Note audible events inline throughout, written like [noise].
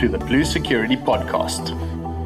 to the Blue Security Podcast,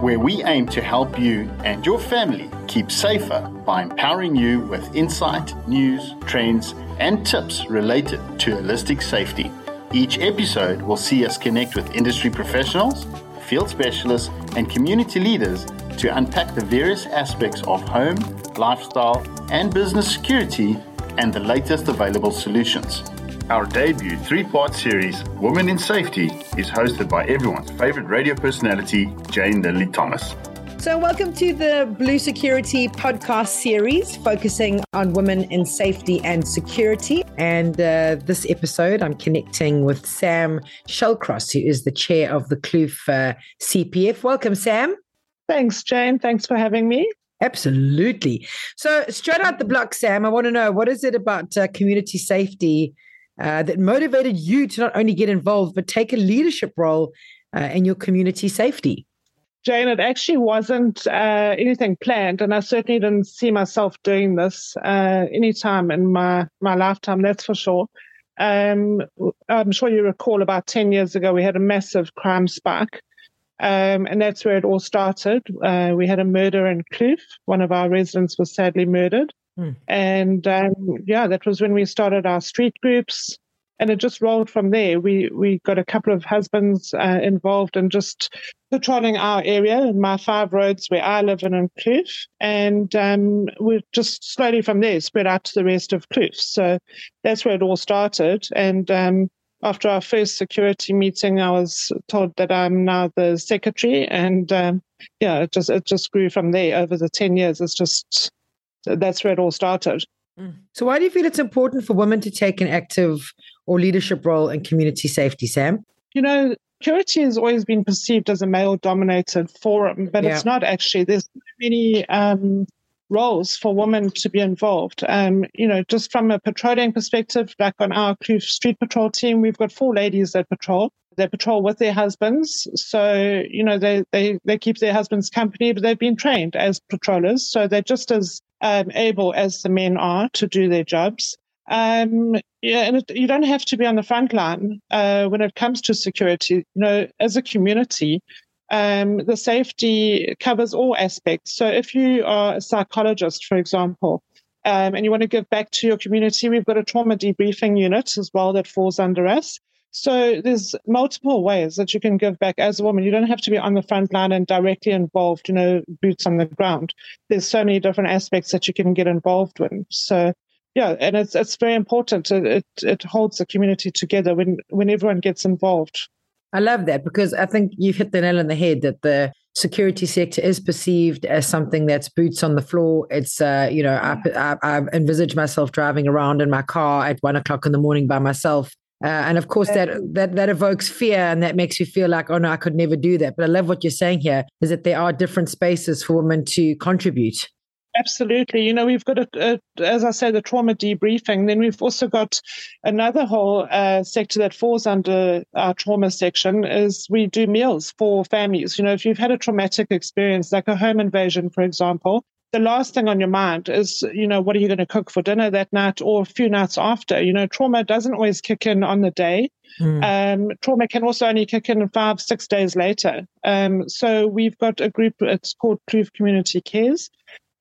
where we aim to help you and your family keep safer by empowering you with insight, news, trends, and tips related to holistic safety. Each episode will see us connect with industry professionals, field specialists, and community leaders to unpack the various aspects of home, lifestyle, and business security and the latest available solutions. Our debut three part series, Women in Safety, is hosted by everyone's favorite radio personality, Jane Linley Thomas. So, welcome to the Blue Security podcast series focusing on women in safety and security. And uh, this episode, I'm connecting with Sam Shallcross, who is the chair of the Kloof uh, CPF. Welcome, Sam. Thanks, Jane. Thanks for having me. Absolutely. So, straight out the block, Sam, I want to know what is it about uh, community safety uh, that motivated you to not only get involved, but take a leadership role uh, in your community safety? Jane, it actually wasn't uh, anything planned, and I certainly didn't see myself doing this uh, anytime in my, my lifetime, that's for sure. Um, I'm sure you recall about 10 years ago, we had a massive crime spike, um, and that's where it all started. Uh, we had a murder in Kloof. One of our residents was sadly murdered. Mm. And um, yeah, that was when we started our street groups, and it just rolled from there. We we got a couple of husbands uh, involved in just patrolling our area, my five roads where I live in in Kloof, and um, we just slowly from there spread out to the rest of Kloof. So that's where it all started, and. Um, after our first security meeting, I was told that I'm now the secretary, and um, yeah, it just it just grew from there over the ten years. It's just that's where it all started. Mm. So, why do you feel it's important for women to take an active or leadership role in community safety, Sam? You know, security has always been perceived as a male dominated forum, but yeah. it's not actually. There's many um, roles for women to be involved. Um, you know, just from a patrolling perspective, like on our Kloof Street Patrol team, we've got four ladies that patrol. They patrol with their husbands. So, you know, they, they, they keep their husbands company, but they've been trained as patrollers. So they're just as um, able as the men are to do their jobs. Um, yeah, and it, you don't have to be on the front line uh, when it comes to security. You know, as a community, um, the safety covers all aspects. So if you are a psychologist, for example, um, and you want to give back to your community, we've got a trauma debriefing unit as well that falls under us. So there's multiple ways that you can give back as a woman. You don't have to be on the front line and directly involved, you know, boots on the ground. There's so many different aspects that you can get involved with. So yeah, and it's it's very important. It it, it holds the community together when when everyone gets involved. I love that because I think you've hit the nail on the head that the security sector is perceived as something that's boots on the floor. It's, uh, you know, I, I, I envisage myself driving around in my car at one o'clock in the morning by myself uh, and of course, that, that that evokes fear, and that makes you feel like, oh no, I could never do that. But I love what you're saying here: is that there are different spaces for women to contribute. Absolutely. You know, we've got, a, a, as I said, the trauma debriefing. Then we've also got another whole uh, sector that falls under our trauma section is we do meals for families. You know, if you've had a traumatic experience, like a home invasion, for example, the last thing on your mind is, you know, what are you going to cook for dinner that night or a few nights after? You know, trauma doesn't always kick in on the day. Mm. Um, trauma can also only kick in five, six days later. Um, so we've got a group, it's called Kloof Community Cares,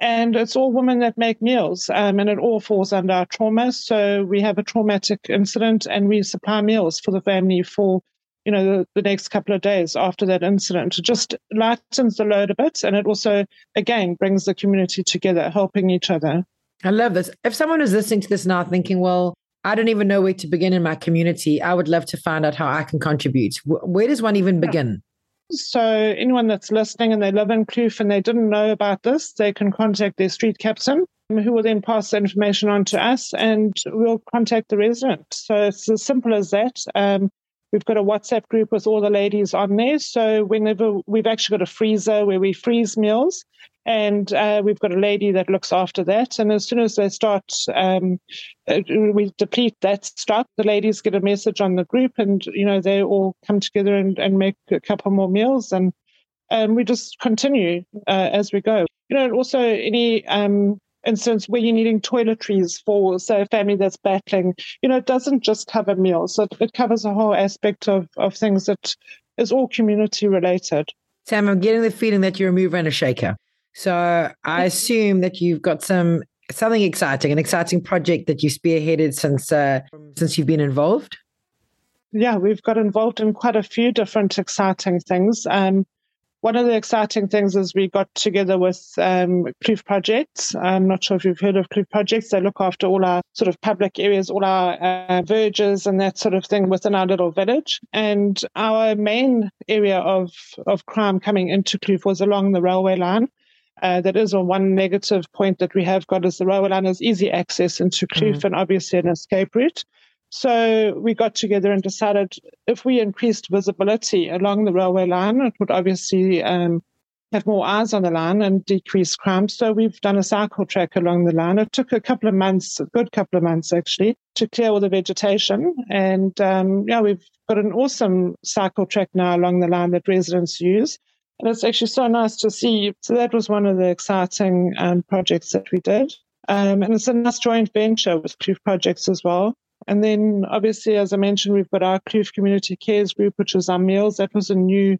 and it's all women that make meals, um, and it all falls under our trauma. So we have a traumatic incident and we supply meals for the family for you know, the, the, next couple of days after that incident. It just lightens the load a bit. And it also, again, brings the community together, helping each other. I love this. If someone is listening to this now thinking, well, I don't even know where to begin in my community, I would love to find out how I can contribute. Where does one even begin? So, anyone that's listening and they live in Kloof and they didn't know about this, they can contact their street captain, who will then pass the information on to us and we'll contact the resident. So, it's as simple as that. Um, We've got a WhatsApp group with all the ladies on there. So whenever we've actually got a freezer where we freeze meals, and uh, we've got a lady that looks after that. And as soon as they start, um, uh, we deplete that stock. The ladies get a message on the group, and you know they all come together and, and make a couple more meals, and and we just continue uh, as we go. You know, also any um, instance where you're needing toiletries for, say, a family that's battling, you know, it doesn't just cover meals. It, it covers a whole aspect of, of things that is all community related. Sam, I'm getting the feeling that you're a mover and a shaker. So I assume that you've got some something exciting, an exciting project that you spearheaded since uh, since you've been involved. Yeah, we've got involved in quite a few different exciting things. Um, one of the exciting things is we got together with um, Projects. I'm not sure if you've heard of Kloof Projects. They look after all our sort of public areas, all our uh, verges and that sort of thing within our little village. And our main area of, of crime coming into Kloof was along the railway line. Uh, that is one negative point that we have got is the railway line has easy access into Kloof mm-hmm. and obviously an escape route. So we got together and decided if we increased visibility along the railway line, it would obviously um, have more eyes on the line and decrease crime. So we've done a cycle track along the line. It took a couple of months, a good couple of months actually, to clear all the vegetation. And um, yeah, we've got an awesome cycle track now along the line that residents use. And it's actually so nice to see. So that was one of the exciting um, projects that we did. Um, and it's a nice joint venture with Kloof Projects as well. And then, obviously, as I mentioned, we've got our Kloof Community Cares Group, which is our meals. That was a new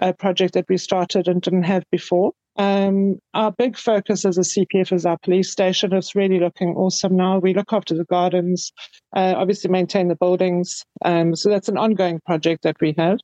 uh, project that we started and didn't have before. Um, our big focus as a CPF is our police station. It's really looking awesome now. We look after the gardens, uh, obviously maintain the buildings. Um, so that's an ongoing project that we have.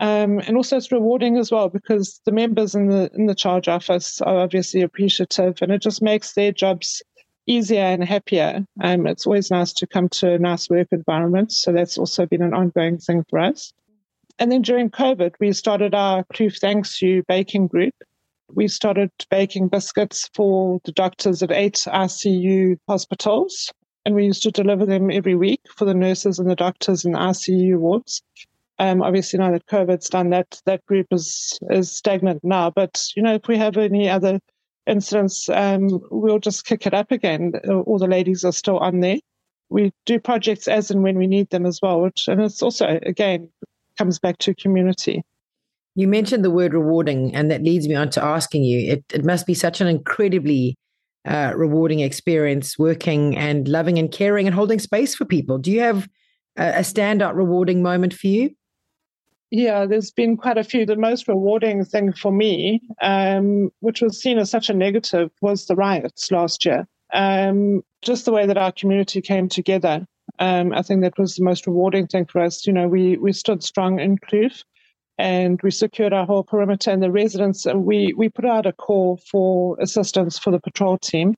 Um, and also it's rewarding as well because the members in the in the charge office are obviously appreciative and it just makes their jobs easier and happier. Um, it's always nice to come to a nice work environment. So that's also been an ongoing thing for us. And then during COVID, we started our Kloof Thanks You baking group. We started baking biscuits for the doctors at eight ICU hospitals. And we used to deliver them every week for the nurses and the doctors in ICU wards. Um, obviously, now that COVID's done that, that group is is stagnant now. But you know, if we have any other incidents, um, we'll just kick it up again. All the ladies are still on there. We do projects as and when we need them as well, which, and it's also, again, comes back to community. You mentioned the word rewarding, and that leads me on to asking you it, it must be such an incredibly uh, rewarding experience working and loving and caring and holding space for people. Do you have a, a standout rewarding moment for you? Yeah, there's been quite a few. The most rewarding thing for me, um, which was seen as such a negative, was the riots last year. Um, just the way that our community came together. Um, I think that was the most rewarding thing for us. You know, we we stood strong in Kloof and we secured our whole perimeter and the residents. We we put out a call for assistance for the patrol team.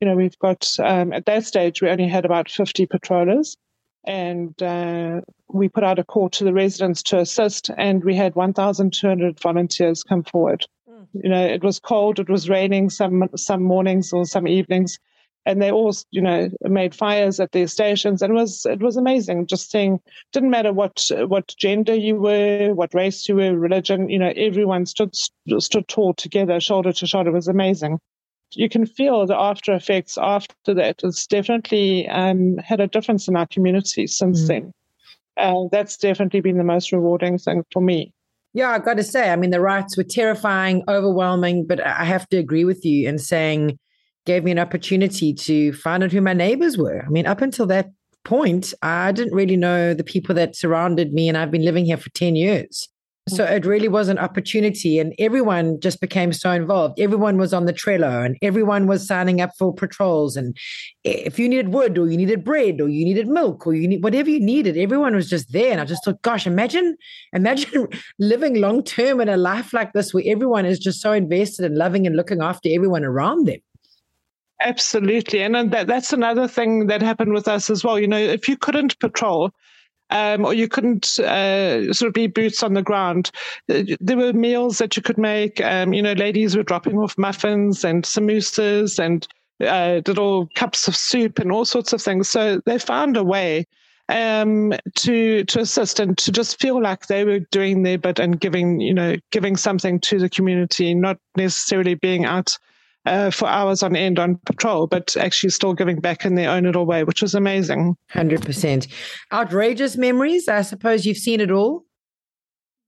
You know, we've got um, at that stage we only had about 50 patrollers and uh, we put out a call to the residents to assist, and we had 1,200 volunteers come forward. Mm. You know, it was cold, it was raining some some mornings or some evenings, and they all, you know, made fires at their stations, and it was it was amazing. Just seeing, didn't matter what what gender you were, what race you were, religion, you know, everyone stood stood tall together, shoulder to shoulder. It was amazing you can feel the after effects after that. It's definitely um, had a difference in our community since mm. then. And that's definitely been the most rewarding thing for me. Yeah, I've got to say, I mean, the riots were terrifying, overwhelming, but I have to agree with you in saying gave me an opportunity to find out who my neighbors were. I mean, up until that point, I didn't really know the people that surrounded me, and I've been living here for 10 years. So it really was an opportunity, and everyone just became so involved. Everyone was on the Zello, and everyone was signing up for patrols. And if you needed wood, or you needed bread, or you needed milk, or you need whatever you needed, everyone was just there. And I just thought, gosh, imagine, imagine [laughs] living long term in a life like this, where everyone is just so invested in loving and looking after everyone around them. Absolutely, and that, that's another thing that happened with us as well. You know, if you couldn't patrol, um, or you couldn't uh, sort of be boots on the ground. Uh, there were meals that you could make. Um, you know, ladies were dropping off muffins and samosas and uh, little cups of soup and all sorts of things. So they found a way um, to to assist and to just feel like they were doing their bit and giving you know giving something to the community, not necessarily being out uh, for hours on end on patrol, but actually still giving back in their own little way, which was amazing. 100%. Outrageous memories. I suppose you've seen it all.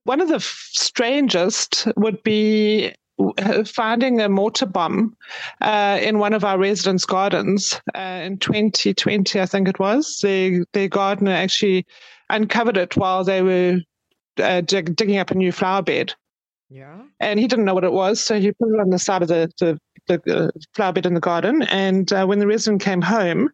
One of the strangest would be [laughs] finding a mortar bomb uh, in one of our residents' gardens uh, in 2020, I think it was. The, their gardener actually uncovered it while they were uh, dig, digging up a new flower bed. Yeah. And he didn't know what it was, so he put it on the side of the, the, the uh, flower bed in the garden. And uh, when the resident came home,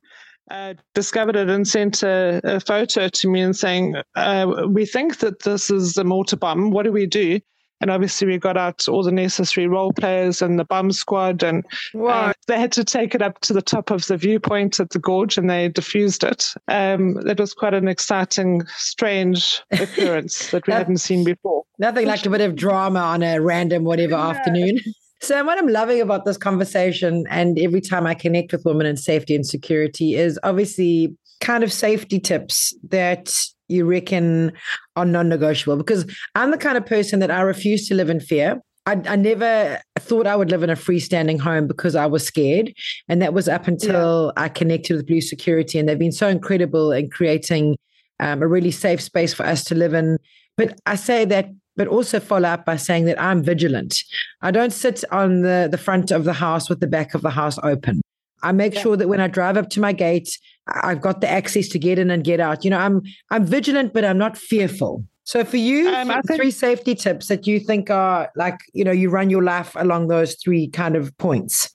uh, discovered it and sent a, a, photo to me and saying, uh, "We think that this is a mortar bomb. What do we do?" And obviously, we got out all the necessary role players and the bomb squad, and uh, they had to take it up to the top of the viewpoint at the gorge, and they diffused it. Um, it was quite an exciting, strange [laughs] occurrence that we hadn't seen before. Nothing like a bit of drama on a random whatever yeah. afternoon. [laughs] So, what I'm loving about this conversation, and every time I connect with women in safety and security, is obviously kind of safety tips that you reckon are non negotiable. Because I'm the kind of person that I refuse to live in fear. I, I, never thought I would live in a freestanding home because I was scared. And that was up until yeah. I connected with Blue Security. And they've been so incredible in creating um, a really safe space for us to live in. But I say that but also follow up by saying that I'm vigilant. I don't sit on the, the front of the house with the back of the house open. I make yeah. sure that when I drive up to my gate, I've got the access to get in and get out. You know, I'm I'm vigilant, but I'm not fearful. So for you, um, think- three safety tips that you think are like, you know, you run your life along those three kind of points.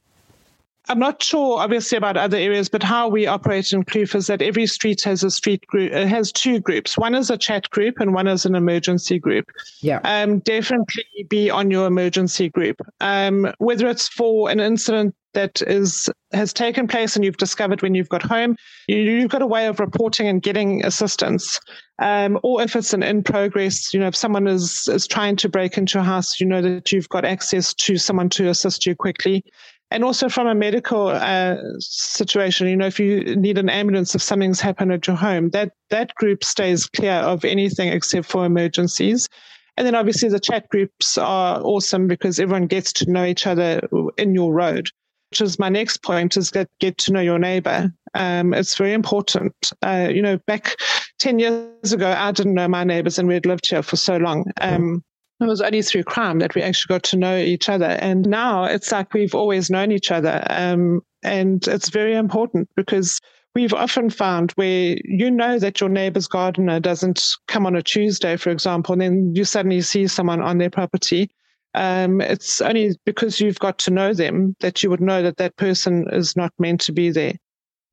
I'm not sure, obviously, about other areas, but how we operate in Kloof is that every street has a street group. It has two groups. One is a chat group, and one is an emergency group. Yeah. Um, definitely be on your emergency group. Um, whether it's for an incident that is has taken place and you've discovered when you've got home, you, have got a way of reporting and getting assistance. Um, or if it's an in progress, you know, if someone is is trying to break into your house, you know that you've got access to someone to assist you quickly and also from a medical uh, situation, you know, if you need an ambulance, if something's happened at your home, that that group stays clear of anything except for emergencies. And then obviously the chat groups are awesome because everyone gets to know each other in your road. Which is my next point: is get get to know your neighbor. Um, it's very important. Uh, you know, back ten years ago, I didn't know my neighbors, and we had lived here for so long. Um, it was only through crime that we actually got to know each other. And now it's like we've always known each other. Um, and it's very important because we've often found where you know that your neighbor's gardener doesn't come on a Tuesday, for example, and then you suddenly see someone on their property. Um, it's only because you've got to know them that you would know that that person is not meant to be there.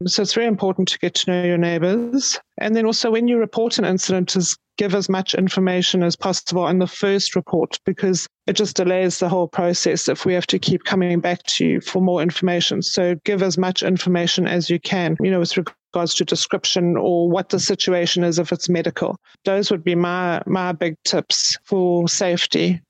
So it's very important to get to know your neighbors. And then also when you report an incident is give as much information as possible in the first report because it just delays the whole process if we have to keep coming back to you for more information. So give as much information as you can, you know, with regards to description or what the situation is if it's medical. Those would be my my big tips for safety.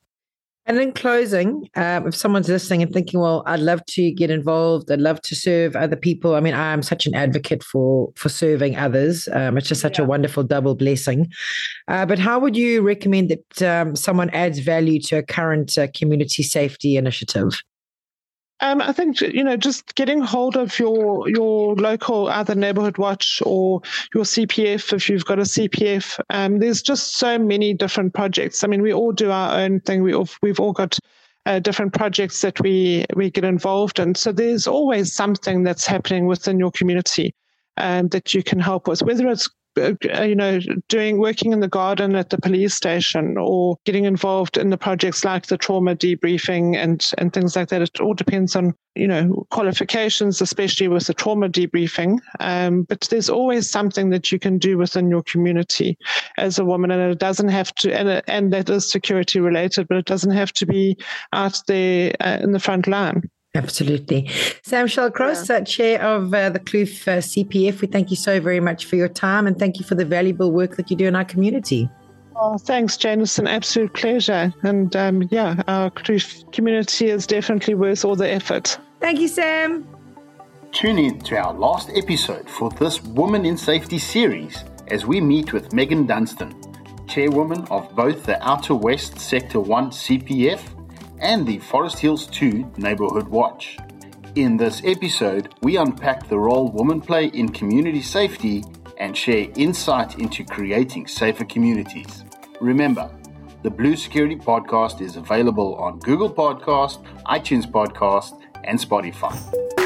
And in closing, um, if someone's listening and thinking, "Well, I'd love to get involved. I'd love to serve other people." I mean, I am such an advocate for for serving others. Um, it's just such yeah. a wonderful double blessing. Uh, but how would you recommend that um, someone adds value to a current uh, community safety initiative? Um, I think you know just getting hold of your your local either neighborhood watch or your CPF if you've got a CPF. Um, there's just so many different projects. I mean, we all do our own thing. We all, we've all got uh, different projects that we we get involved in. So there's always something that's happening within your community um, that you can help with, whether it's you know, doing working in the garden at the police station or getting involved in the projects like the trauma debriefing and and things like that. It all depends on you know qualifications, especially with the trauma debriefing. Um, but there's always something that you can do within your community as a woman, and it doesn't have to and and that is security related, but it doesn't have to be out there uh, in the front line. Absolutely. Sam Shallcross, yeah. uh, Chair of uh, the Kloof uh, CPF, we thank you so very much for your time and thank you for the valuable work that you do in our community. Oh, thanks, Jane. It's an absolute pleasure. And um, yeah, our Kloof community is definitely worth all the effort. Thank you, Sam. Tune in to our last episode for this Woman in Safety series as we meet with Megan Dunstan, chairwoman of both the Outer West Sector 1 CPF and the Forest Hills 2 Neighborhood Watch. In this episode, we unpack the role women play in community safety and share insight into creating safer communities. Remember, the Blue Security Podcast is available on Google Podcast, iTunes Podcast, and Spotify.